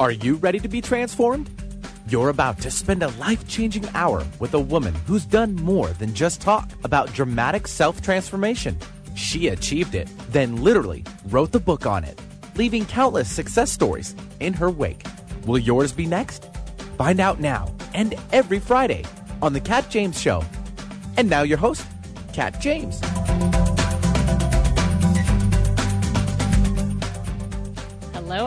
Are you ready to be transformed? You're about to spend a life changing hour with a woman who's done more than just talk about dramatic self transformation. She achieved it, then literally wrote the book on it, leaving countless success stories in her wake. Will yours be next? Find out now and every Friday on The Kat James Show. And now your host, Kat James.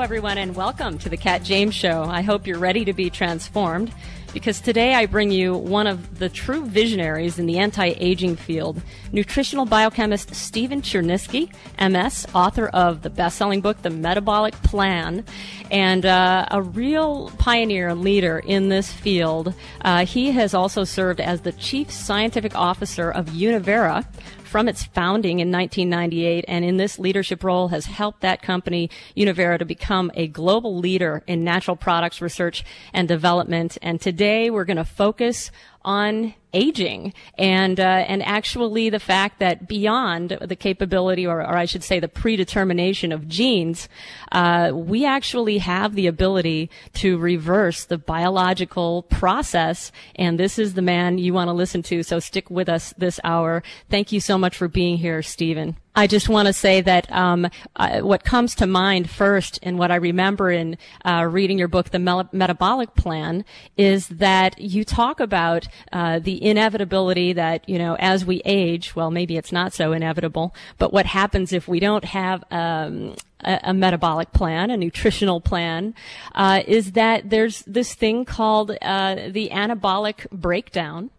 Everyone, and welcome to the Kat James Show. I hope you're ready to be transformed because today I bring you one of the true visionaries in the anti aging field, nutritional biochemist Stephen Cherniske, MS, author of the best selling book, The Metabolic Plan, and uh, a real pioneer and leader in this field. Uh, he has also served as the chief scientific officer of Univera from its founding in 1998 and in this leadership role has helped that company, Univera, to become a global leader in natural products research and development. And today we're going to focus on aging. And uh, and actually the fact that beyond the capability or, or I should say the predetermination of genes uh, we actually have the ability to reverse the biological process. And this is the man you want to listen to. So stick with us this hour. Thank you so much for being here Stephen I just want to say that um, uh, what comes to mind first, and what I remember in uh, reading your book, The Mel- Metabolic Plan, is that you talk about uh, the inevitability that you know as we age. Well, maybe it's not so inevitable, but what happens if we don't have um, a, a, metabolic plan, a nutritional plan, uh, is that there's this thing called uh, the anabolic breakdown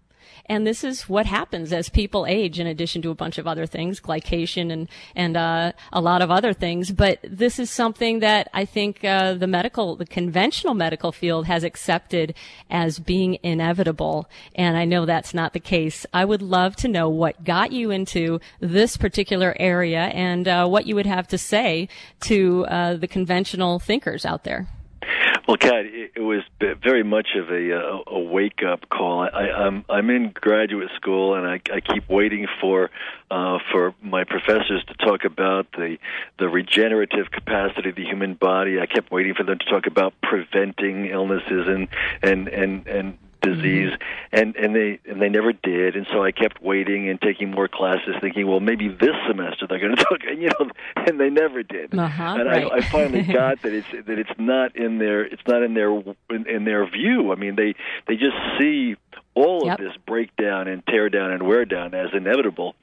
and this is what happens as people age, in addition to a bunch of other things, glycation and and uh, a lot of other things. But this is something that I think uh, the medical, the conventional medical field has accepted as being inevitable. And I know that's not the case. I would love to know what got you into this particular area and uh, what you would have to say to uh, the conventional thinkers out there. Well, Kat, it, it was very much of a, a, a wake up call. I, I'm I'm in graduate school, and I, I keep waiting for uh, for my professors to talk about the the regenerative capacity of the human body. I kept waiting for them to talk about preventing illnesses and and and and disease mm-hmm. and and they and they never did and so I kept waiting and taking more classes thinking well maybe this semester they're going to talk and you know and they never did uh-huh, and right. I, I finally got that it's that it's not in their it's not in their in, in their view I mean they they just see all yep. of this breakdown and tear down and wear down as inevitable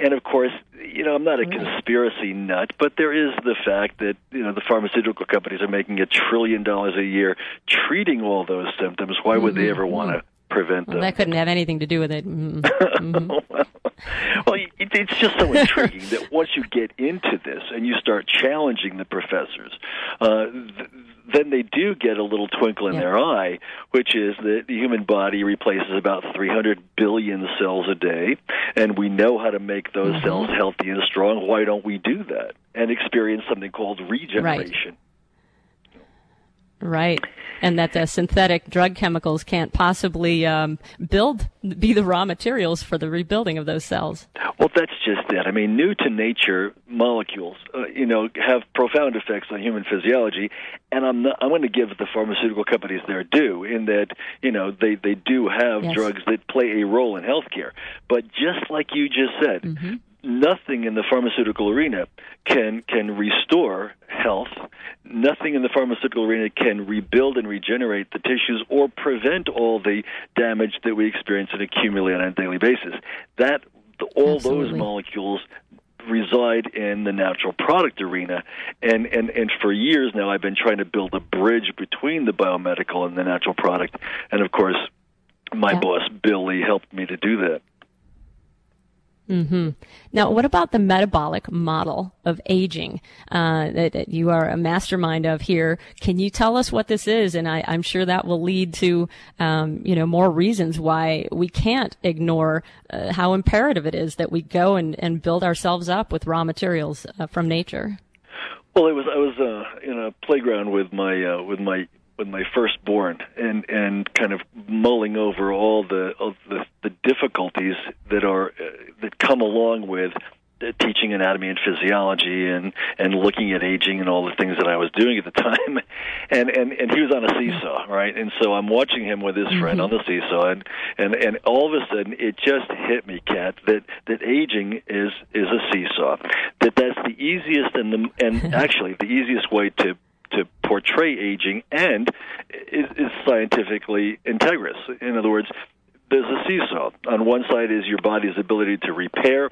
and of course, you know, I'm not a conspiracy nut, but there is the fact that you know the pharmaceutical companies are making a trillion dollars a year treating all those symptoms. Why would mm-hmm. they ever want to prevent well, them? That couldn't have anything to do with it. Mm-hmm. mm-hmm. well, it's just so intriguing that once you get into this and you start challenging the professors, uh, th- then they do get a little twinkle in their eye, which is that the human body replaces about 300 billion cells a day, and we know how to make those mm-hmm. cells healthy and strong. Why don't we do that and experience something called regeneration? Right. Right. And that the synthetic drug chemicals can't possibly um, build, be the raw materials for the rebuilding of those cells. Well, that's just it. I mean, new to nature molecules, uh, you know, have profound effects on human physiology, and I'm not, I'm going to give the pharmaceutical companies their due in that, you know, they they do have yes. drugs that play a role in healthcare. But just like you just said, mm-hmm nothing in the pharmaceutical arena can can restore health. Nothing in the pharmaceutical arena can rebuild and regenerate the tissues or prevent all the damage that we experience and accumulate on a daily basis. That all Absolutely. those molecules reside in the natural product arena and, and and for years now I've been trying to build a bridge between the biomedical and the natural product and of course my yeah. boss Billy helped me to do that Mm-hmm. Now, what about the metabolic model of aging uh, that, that, you are a mastermind of here? Can you tell us what this is? And I, am sure that will lead to, um, you know, more reasons why we can't ignore uh, how imperative it is that we go and, and build ourselves up with raw materials uh, from nature. Well, it was I was uh, in a playground with my uh, with my with my firstborn and and kind of mulling over all the of the, the difficulties that are uh, that come along with uh, teaching anatomy and physiology and and looking at aging and all the things that I was doing at the time, and and and he was on a seesaw, right? And so I'm watching him with his friend mm-hmm. on the seesaw, and and and all of a sudden it just hit me, Kat, that that aging is is a seesaw, that that's the easiest and the and actually the easiest way to to portray aging and is, is scientifically integrous. In other words, there's a seesaw. On one side is your body's ability to repair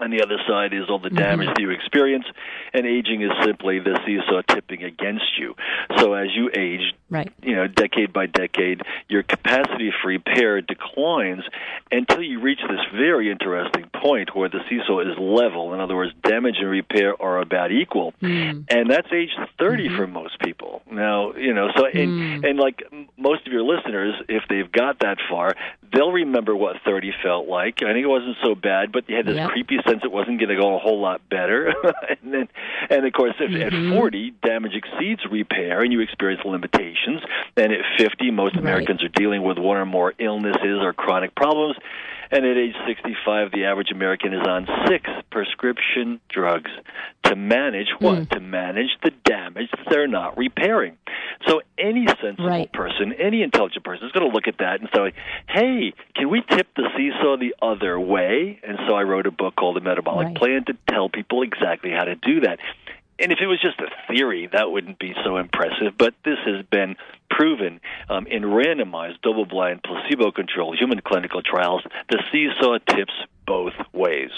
and the other side is all the damage mm-hmm. that you experience, and aging is simply the seesaw tipping against you. So as you age, right. you know, decade by decade, your capacity for repair declines until you reach this very interesting point where the seesaw is level. In other words, damage and repair are about equal, mm. and that's age 30 mm-hmm. for most people. Now, you know, so and mm. and like most of your listeners, if they've got that far, they'll remember what 30 felt like. I think it wasn't so bad, but you had this yep. creepy sense it wasn't going to go a whole lot better. and then, and of course, if mm-hmm. at 40 damage exceeds repair and you experience limitations, And at 50 most right. Americans are dealing with one or more illnesses or chronic problems. And at age 65, the average American is on six prescription drugs to manage what? Mm. To manage the damage that they're not repairing. So any sensible right. person, any intelligent person is going to look at that and say, hey, can we tip the seesaw the other way? And so I wrote a book called The Metabolic right. Plan to tell people exactly how to do that. And if it was just a theory, that wouldn't be so impressive. But this has been proven um, in randomized, double blind, placebo controlled human clinical trials. The seesaw tips both ways.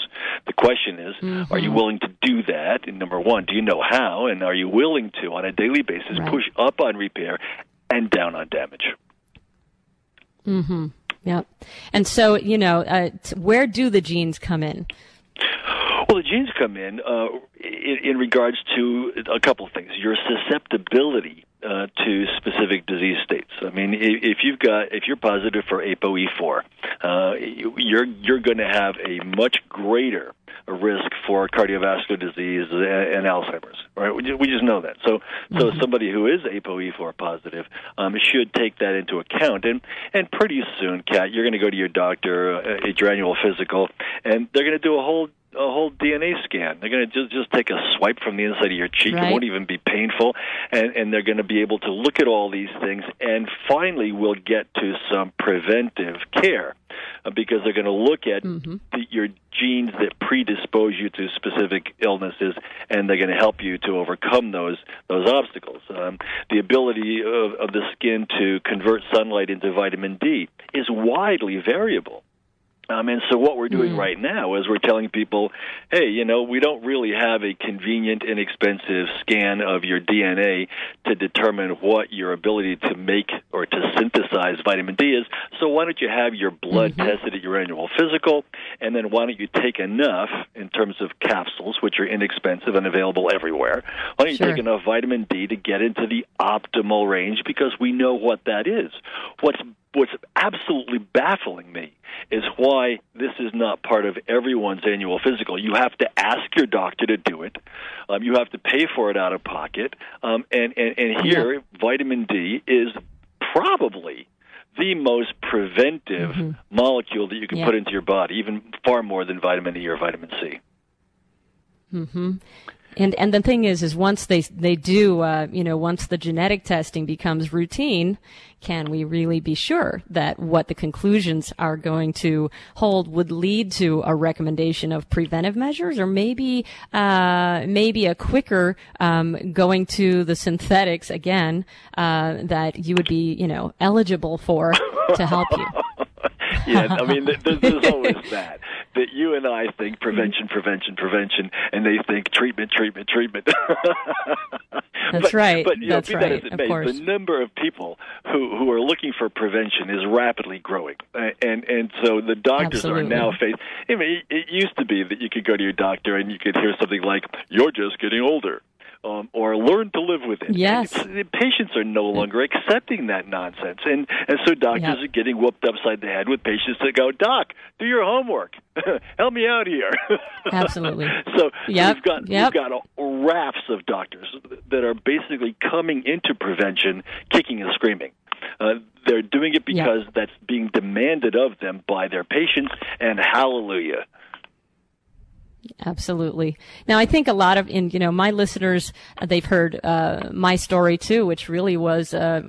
The question is, mm-hmm. are you willing to do that? And number one, do you know how? And are you willing to, on a daily basis, right. push up on repair and down on damage? Mm-hmm. Yep. And so, you know, uh, t- where do the genes come in? Well, the genes come in uh, in, in regards to a couple of things. Your susceptibility uh, to specific disease states. I mean, if you've got if you're positive for ApoE4, uh, you're you're going to have a much greater risk for cardiovascular disease and, and Alzheimer's. Right? We just, we just know that. So so mm-hmm. somebody who is ApoE4 positive um, should take that into account. And and pretty soon, Kat, you're going to go to your doctor uh, at your annual physical, and they're going to do a whole a whole DNA scan. They're going to just just take a swipe from the inside of your cheek. Right. It won't even be painful, and and they're going to be able to look at all these things, and finally we'll get to some preventive care uh, because they're going to look at mm-hmm. the, your genes that predispose you to specific illnesses, and they're going to help you to overcome those those obstacles. Um, the ability of, of the skin to convert sunlight into vitamin D is widely variable. Um, and so what we're doing mm. right now is we're telling people, hey, you know, we don't really have a convenient, inexpensive scan of your DNA to determine what your ability to make or to synthesize vitamin D is. So why don't you have your blood mm-hmm. tested at your annual physical, and then why don't you take enough in terms of capsules, which are inexpensive and available everywhere? Why don't you sure. take enough vitamin D to get into the optimal range because we know what that is. What's what's absolutely baffling me is why this is not part of everyone's annual physical. You have to ask your doctor to do it. Um, you have to pay for it out of pocket. Um, and, and, and here, yeah. vitamin D is probably the most preventive mm-hmm. molecule that you can yeah. put into your body, even far more than vitamin E or vitamin C. Mm-hmm. And and the thing is, is once they they do, uh, you know, once the genetic testing becomes routine, can we really be sure that what the conclusions are going to hold would lead to a recommendation of preventive measures, or maybe uh, maybe a quicker um, going to the synthetics again uh, that you would be, you know, eligible for to help you? yeah, I mean, there's, there's always that that you and I think prevention, prevention, prevention, and they think treatment, treatment, treatment. That's but, right. But you That's know, right. That as it may, the number of people who who are looking for prevention is rapidly growing, and and so the doctors Absolutely. are now faced. I mean, it used to be that you could go to your doctor and you could hear something like, "You're just getting older." Um, or learn to live with it. Yes. patients are no longer accepting that nonsense. And, and so doctors yep. are getting whooped upside the head with patients that go, Doc, do your homework. Help me out here. Absolutely. so yep. we've got, yep. we've got rafts of doctors that are basically coming into prevention kicking and screaming. Uh, they're doing it because that's being demanded of them by their patients, and hallelujah. Absolutely. Now, I think a lot of, in you know, my listeners, uh, they've heard uh, my story too, which really was. Uh,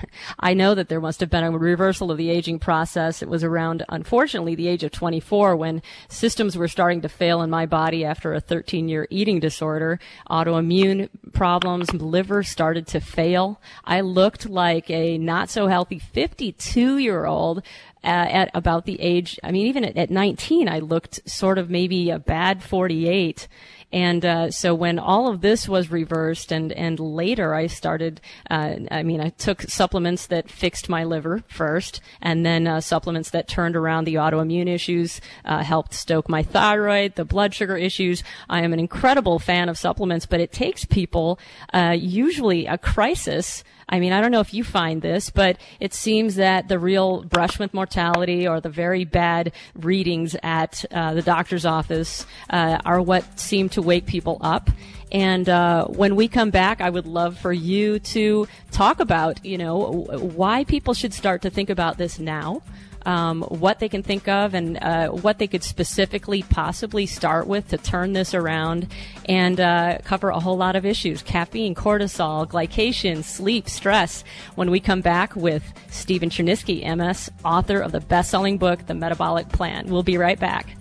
I know that there must have been a reversal of the aging process. It was around, unfortunately, the age of 24 when systems were starting to fail in my body after a 13-year eating disorder, autoimmune problems, liver started to fail. I looked like a not so healthy 52-year-old uh, at about the age, I mean, even at, at 19, I looked sort of maybe a bad 48. And uh, so when all of this was reversed, and and later I started, uh, I mean, I took supplements that fixed my liver first, and then uh, supplements that turned around the autoimmune issues, uh, helped stoke my thyroid, the blood sugar issues. I am an incredible fan of supplements, but it takes people uh, usually a crisis I mean, I don't know if you find this, but it seems that the real brush with mortality or the very bad readings at uh, the doctor's office uh, are what seem to wake people up. And uh, when we come back, I would love for you to talk about, you know, why people should start to think about this now um, what they can think of and uh, what they could specifically possibly start with to turn this around and uh, cover a whole lot of issues caffeine, cortisol, glycation, sleep, stress. When we come back with Stephen Cherniske, MS, author of the best selling book, The Metabolic Plan. We'll be right back.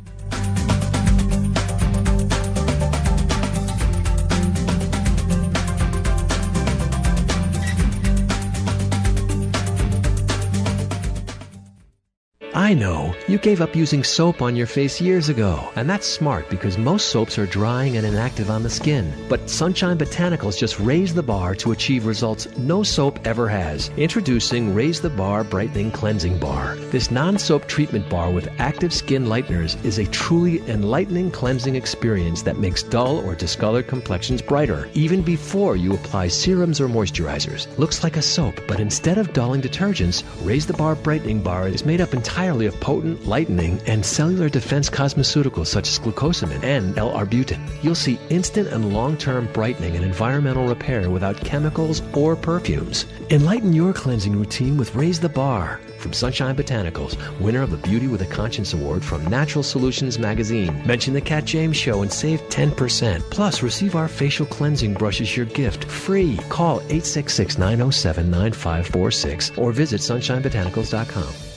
I know. You gave up using soap on your face years ago. And that's smart because most soaps are drying and inactive on the skin. But Sunshine Botanicals just raised the bar to achieve results no soap ever has. Introducing Raise the Bar Brightening Cleansing Bar. This non soap treatment bar with active skin lighteners is a truly enlightening cleansing experience that makes dull or discolored complexions brighter, even before you apply serums or moisturizers. Looks like a soap, but instead of dulling detergents, Raise the Bar Brightening Bar is made up entirely entirely of potent, lightening, and cellular defense cosmeceuticals such as glucosamine and L-arbutin. You'll see instant and long-term brightening and environmental repair without chemicals or perfumes. Enlighten your cleansing routine with Raise the Bar from Sunshine Botanicals, winner of the Beauty with a Conscience Award from Natural Solutions magazine. Mention the Kat James Show and save 10%. Plus, receive our facial cleansing brush as your gift free. Call 866 907 9546 or visit sunshinebotanicals.com.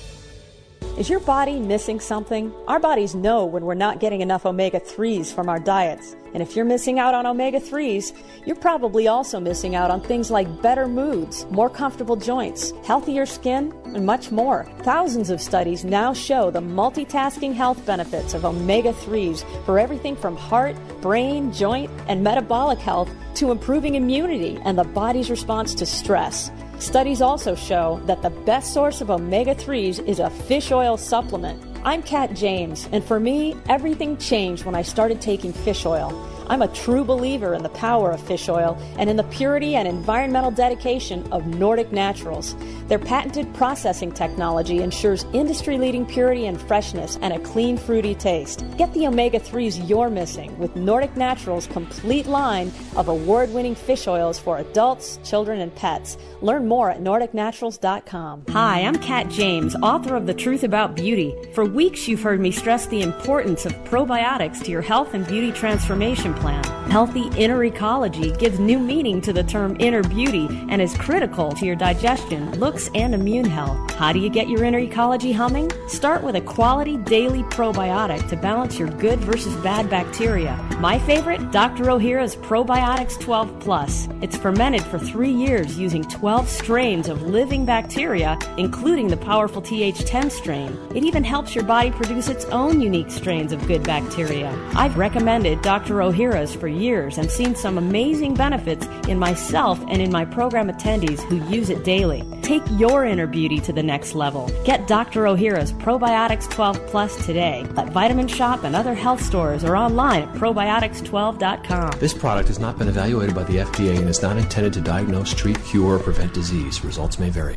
Is your body missing something? Our bodies know when we're not getting enough omega 3s from our diets. And if you're missing out on omega 3s, you're probably also missing out on things like better moods, more comfortable joints, healthier skin, and much more. Thousands of studies now show the multitasking health benefits of omega 3s for everything from heart, brain, joint, and metabolic health to improving immunity and the body's response to stress. Studies also show that the best source of omega 3s is a fish oil supplement. I'm Kat James, and for me, everything changed when I started taking fish oil. I'm a true believer in the power of fish oil and in the purity and environmental dedication of Nordic Naturals. Their patented processing technology ensures industry leading purity and freshness and a clean, fruity taste. Get the omega 3s you're missing with Nordic Naturals' complete line of award winning fish oils for adults, children, and pets. Learn more at NordicNaturals.com. Hi, I'm Kat James, author of The Truth About Beauty. For weeks, you've heard me stress the importance of probiotics to your health and beauty transformation plan. Healthy inner ecology gives new meaning to the term inner beauty and is critical to your digestion, looks, and immune health. How do you get your inner ecology humming? Start with a quality daily probiotic to balance your good versus bad bacteria. My favorite, Dr. Ohhira's Probiotics 12 Plus. It's fermented for three years using 12 strains of living bacteria, including the powerful TH10 strain. It even helps your body produce its own unique strains of good bacteria. I've recommended Dr. Ohhira For years and seen some amazing benefits in myself and in my program attendees who use it daily. Take your inner beauty to the next level. Get Dr. Ohhira's Probiotics 12 Plus today at Vitamin Shop and other health stores or online at probiotics12.com. This product has not been evaluated by the FDA and is not intended to diagnose, treat, cure, or prevent disease. Results may vary.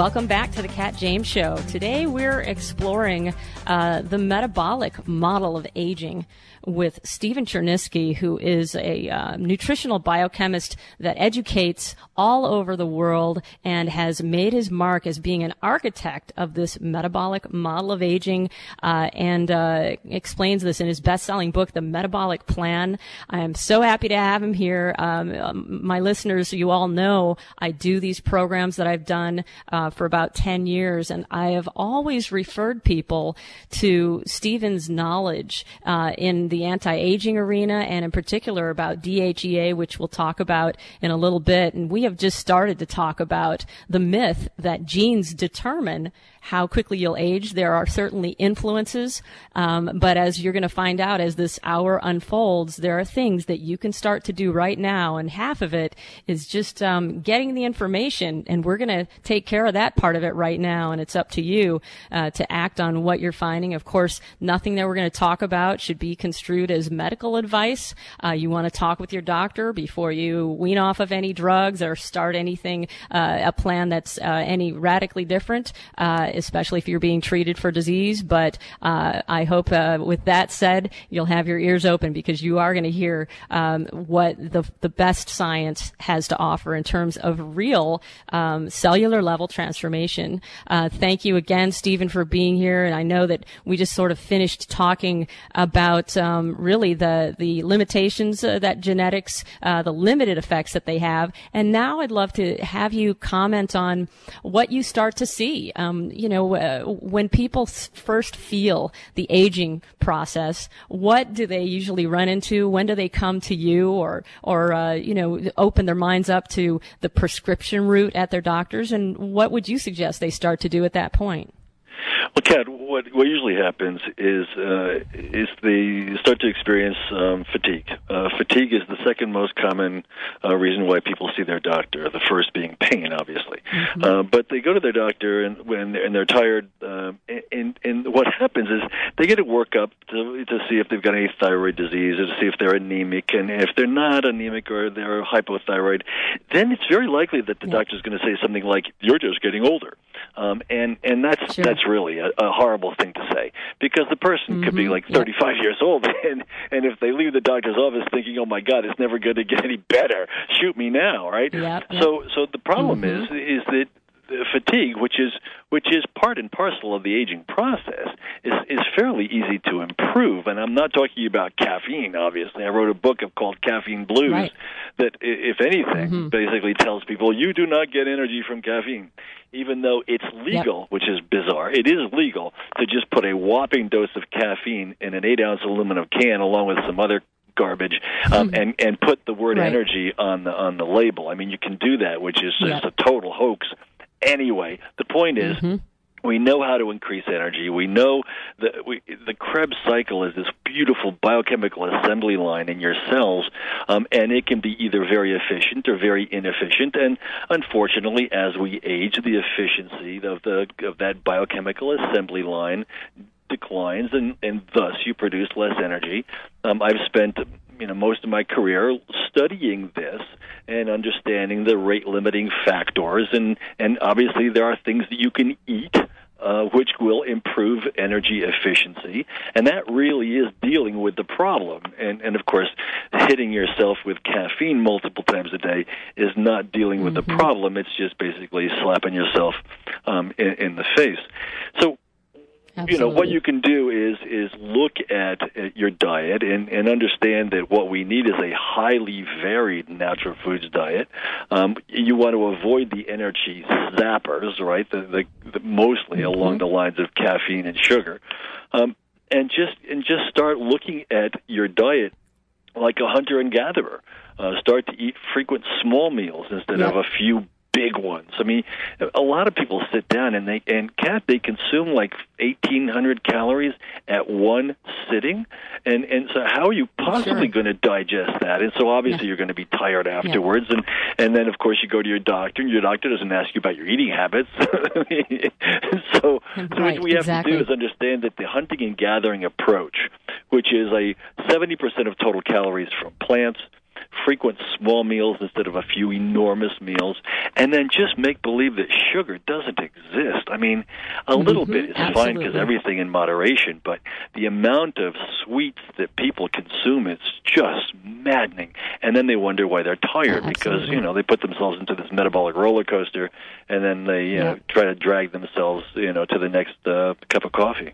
Welcome back to the Kat James Show. Today we're exploring uh, the metabolic model of aging with Stephen Cherniske, who is a uh, nutritional biochemist that educates all over the world and has made his mark as being an architect of this metabolic model of aging uh, and uh, explains this in his best-selling book, The Metabolic Plan. I am so happy to have him here. Um, um my listeners, you all know I do these programs that I've done uh, for about 10 years, and I have always referred people to Stephen's knowledge uh, in the anti-aging arena and in particular about DHEA, which we'll talk about in a little bit. And we have just started to talk about the myth that genes determine how quickly you'll age. There are certainly influences, um, but as you're going to find out as this hour unfolds, there are things that you can start to do right now, and half of it is just um, getting the information, and we're going to take care of that part of it right now, and it's up to you uh, to act on what you're finding. Of course, nothing that we're going to talk about should be construed as medical advice. Uh, you want to talk with your doctor before you wean off of any drugs or start anything, uh, a plan that's uh, any radically different. Especially if you're being treated for disease. But uh, I hope, uh, with that said, you'll have your ears open because you are going to hear um, what the the best science has to offer in terms of real um, cellular level transformation. Uh, thank you again, Stephen, for being here. And I know that we just sort of finished talking about um, really the the limitations uh, that genetics, uh, the limited effects that they have. And now I'd love to have you comment on what you start to see. Um, you know, uh, when people first feel the aging process, what do they usually run into? When do they come to you or, or, uh, you know, open their minds up to the prescription route at their doctors? And what would you suggest they start to do at that point? Well, Kat, what what usually happens is uh, is they start to experience um, fatigue. Uh, fatigue is the second most common uh, reason why people see their doctor. The first being pain, obviously, mm-hmm. uh, but they go to their doctor and when and they're tired. Uh, and and what happens is they get a workup to to see if they've got any thyroid disease or to see if they're anemic. And if they're not anemic or they're hypothyroid, then it's very likely that the yeah. doctor's going to say something like, "You're just getting older," um, and and that's sure. that's really a, a horrible thing to say because the person mm-hmm. could be mm-hmm. like 35 yep. years old and and if they leave the doctor's office thinking oh my god it's never going to get any better shoot me now right yep. so so the problem mm-hmm. is is that fatigue, which is which is part and parcel of the aging process, is is fairly easy to improve. And I'm not talking about caffeine. Obviously, I wrote a book of called Caffeine Blues right. that, if anything, mm-hmm. basically tells people you do not get energy from caffeine, even though it's legal, yep. which is bizarre. It is legal to just put a whopping dose of caffeine in an eight ounce aluminum can along with some other garbage um, hmm. and and put the word right. energy on the on the label. I mean, you can do that, which is just a total hoax Anyway, the point is. Mm-hmm. We know how to increase energy. We know that we, the Krebs cycle is this beautiful biochemical assembly line in your cells, um, and it can be either very efficient or very inefficient. And unfortunately, as we age, the efficiency of the of that biochemical assembly line declines, and, and thus you produce less energy. Um, I've spent you know most of my career studying this and understanding the rate limiting factors and and obviously there are things that you can eat uh, which will improve energy efficiency. And that really is dealing with the problem. And, and of course, hitting yourself with caffeine multiple times a day is not dealing with mm-hmm. the problem. It's just basically slapping yourself um, in, in the face. So Absolutely. you know what you can do is is look at, at your diet and, and understand that what we need is a highly varied natural foods diet. Um, you want to avoid the energy zappers, right? The, the, the mostly mm-hmm. along the lines of caffeine and sugar, um, and just and just start looking at your diet like a hunter and gatherer. Uh, start to eat frequent small meals instead yep. of a few big ones. I mean, a lot of people sit down and they and Kat they consume like eighteen hundred calories at one sitting, and and so how are you possibly sure. going to digest that? And so obviously yeah. you're going to be tired afterwards, yeah. and and then of course you go to your doctor, and your doctor doesn't ask you about your eating habits. so right, so what we have exactly. to do is understand that the hunting and gathering approach, which is a seventy percent of total calories from plants frequent small meals instead of a few enormous meals, and then just make believe that sugar doesn't exist. I mean, a little Mm-hmm. bit is fine because everything in moderation, but the amount of sweets that people consume is just maddening. And then they wonder why they're tired because you know they put themselves into this metabolic roller coaster, and then they you know try to drag themselves you know to the next uh, cup of coffee.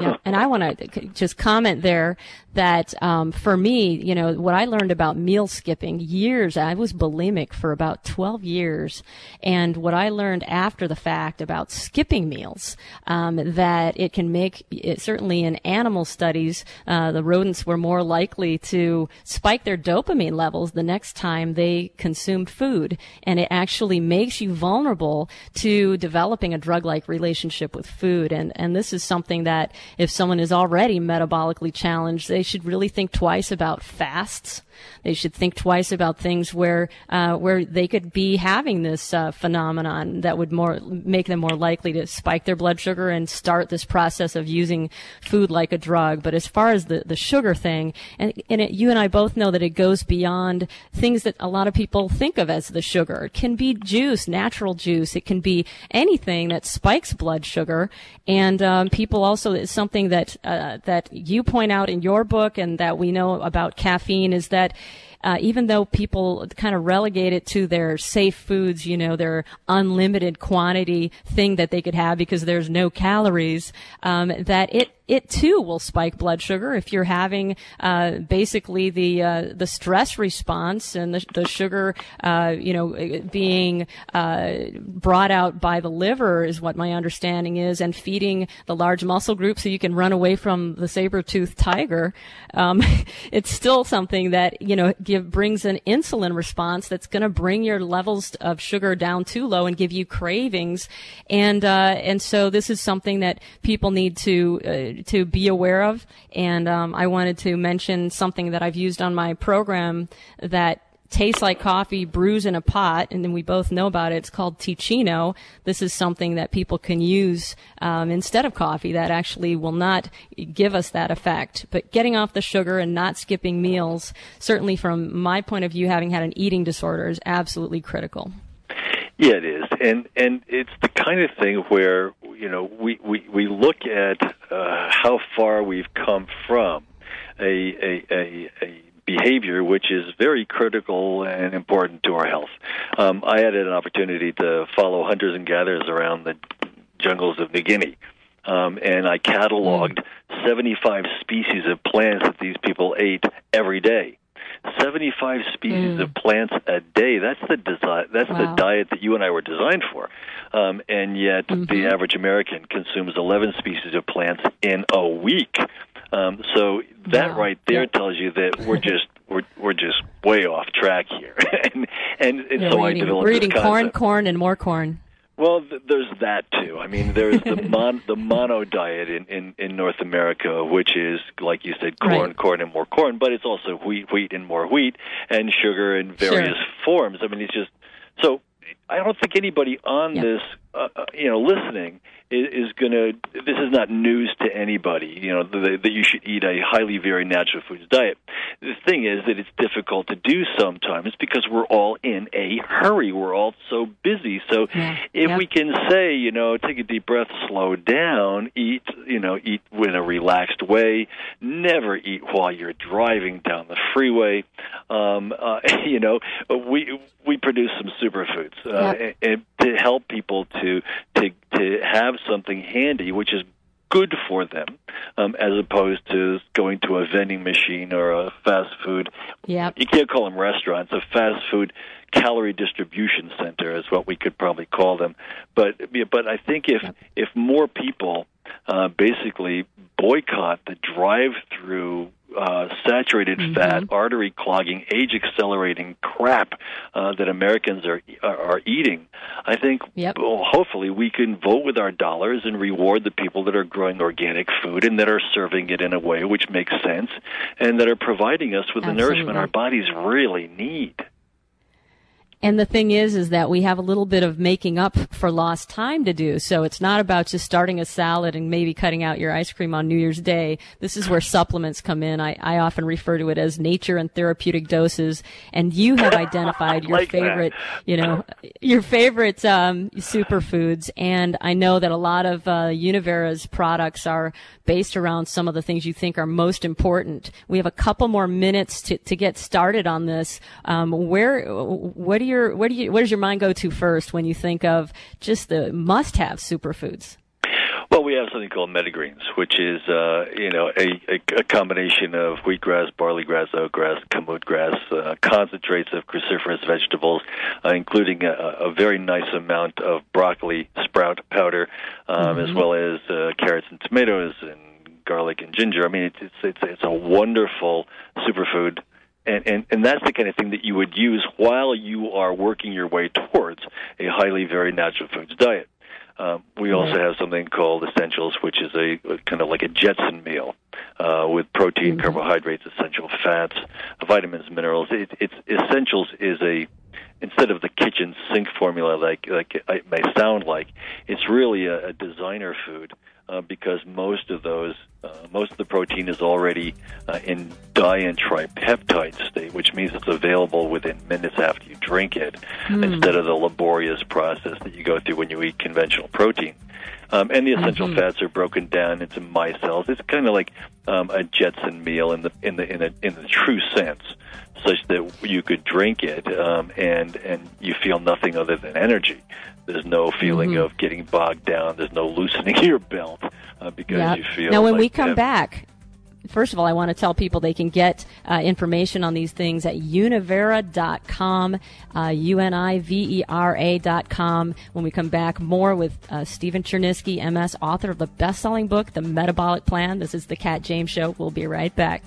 Yeah, and I want to just comment there that um, for me, you know, what I learned about meal skipping years, I was bulimic for about 12 years, and what I learned after the fact about skipping meals, um, that it can make, it, certainly in animal studies, uh, the rodents were more likely to spike their dopamine levels the next time they consumed food, and it actually makes you vulnerable to developing a drug-like relationship with food, and, and this is something that if someone is already metabolically challenged, they should really think twice about fasts. They should think twice about things where uh, where they could be having this uh, phenomenon that would more make them more likely to spike their blood sugar and start this process of using food like a drug. But as far as the, the sugar thing, and, and it, you and I both know that it goes beyond things that a lot of people think of as the sugar. It can be juice, natural juice. It can be anything that spikes blood sugar. And um, people also, something that uh, that you point out in your book and that we know about caffeine is that uh, even though people kind of relegate it to their safe foods, you know, their unlimited quantity thing that they could have because there's no calories, um, that it it too will spike blood sugar if you're having uh, basically the uh, the stress response and the, the sugar, uh, you know, being uh, brought out by the liver is what my understanding is, and feeding the large muscle group so you can run away from the saber-toothed tiger. Um, it's still something that you know give brings an insulin response that's going to bring your levels of sugar down too low and give you cravings, and uh, and so this is something that people need to to be aware of. And um, I wanted to mention something that I've used on my program that tastes like coffee brews in a pot, and then we both know about it. It's called Teeccino. This is something that people can use um, instead of coffee that actually will not give us that effect. But getting off the sugar and not skipping meals, certainly from my point of view, having had an eating disorder, is absolutely critical. Yeah, it is, and and it's the kind of thing where you know we we we look at uh, how far we've come from a a a. a behavior which is very critical and important to our health. Um, I had an opportunity to follow hunters and gatherers around the jungles of New Guinea, um, and I cataloged 75 species of plants that these people ate every day. 75 species of plants a day. That's the design. That's Wow. the diet that you and I were designed for. Um, and yet, the average American consumes 11 species of plants in a week. Um, so that Wow. right there Yep. tells you that we're just we're we're just way off track here. and and, and Yeah, so I eating, developed we're this eating corn, corn, and more corn. Well, th- there's that too. I mean, there's the mon- the mono diet in, in in North America, which is like you said, corn, Right. corn, and more corn. But it's also wheat, wheat, and more wheat, and sugar in various forms. I mean, it's just so. I don't think anybody on Yeah. this, uh, uh, you know, listening is, is going to. This is not news to anybody. You know that, that you should eat a highly varied natural foods diet. The thing is that it's difficult to do sometimes because we're all in a hurry. We're all so busy. So Yeah. if Yep. we can say, you know, take a deep breath, slow down, eat, you know, eat in a relaxed way, never eat while you're driving down the freeway. Um, uh, you know, we we produce some superfoods uh, Yep. and, and to help people to to to have something handy, which is good for them, um, as opposed to going to a vending machine or a fast food Yeah, you can't call them restaurants. A fast food calorie distribution center is what we could probably call them. But but I think if if more people uh, basically boycott the drive-through uh, saturated fat, artery clogging, age accelerating crap uh, that Americans are are, are eating, I think Yep. well, hopefully we can vote with our dollars and reward the people that are growing organic food and that are serving it in a way which makes sense and that are providing us with the nourishment our bodies really need. And the thing is, is that we have a little bit of making up for lost time to do. So it's not about just starting a salad and maybe cutting out your ice cream on New Year's Day. This is where supplements come in. I, I often refer to it as nature and therapeutic doses. And you have identified your like favorite, that. you know, your favorite um, superfoods. And I know that a lot of uh, Univera's products are based around some of the things you think are most important. We have a couple more minutes to, to get started on this. Um, where, what do your, what do you, where does your mind go to first when you think of just the must-have superfoods? Well, we have something called metagreens, which is uh, you know a, a, a combination of wheatgrass, barley grass, oatgrass, kamut grass, uh, concentrates of cruciferous vegetables, uh, including a, a very nice amount of broccoli sprout powder, um, Mm-hmm. as well as uh, carrots and tomatoes and garlic and ginger. I mean, it's it's it's, it's a wonderful superfood and, and and that's the kind of thing that you would use while you are working your way towards a highly varied natural foods diet. Um, we also have something called essentials, which is a, a kind of like a Jetson meal uh, with protein, carbohydrates, essential fats, vitamins, minerals. It, it's essentials is a instead of the kitchen sink formula like like it may sound like. It's really a, a designer food uh, because most of those uh, most of the protein is already uh, in di and tripeptide state, which means it's available within minutes after you drink it, instead of the laborious process that you go through when you eat conventional protein. Um, and the essential fats are broken down into micelles. It's kind of like um, a Jetson meal in the in the in the in the true sense, such that you could drink it um, and and you feel nothing other than energy. There's no feeling of getting bogged down. There's no loosening your belt uh, because Yeah. you feel. Now, when like we come back, first of all, I want to tell people they can get uh, information on these things at univera.com, uh, U-N-I-V-E-R-A dot. When we come back, more with uh, Stephen Cherniske, MS, author of the best-selling book, The Metabolic Plan. This is the Kat James Show. We'll be right back.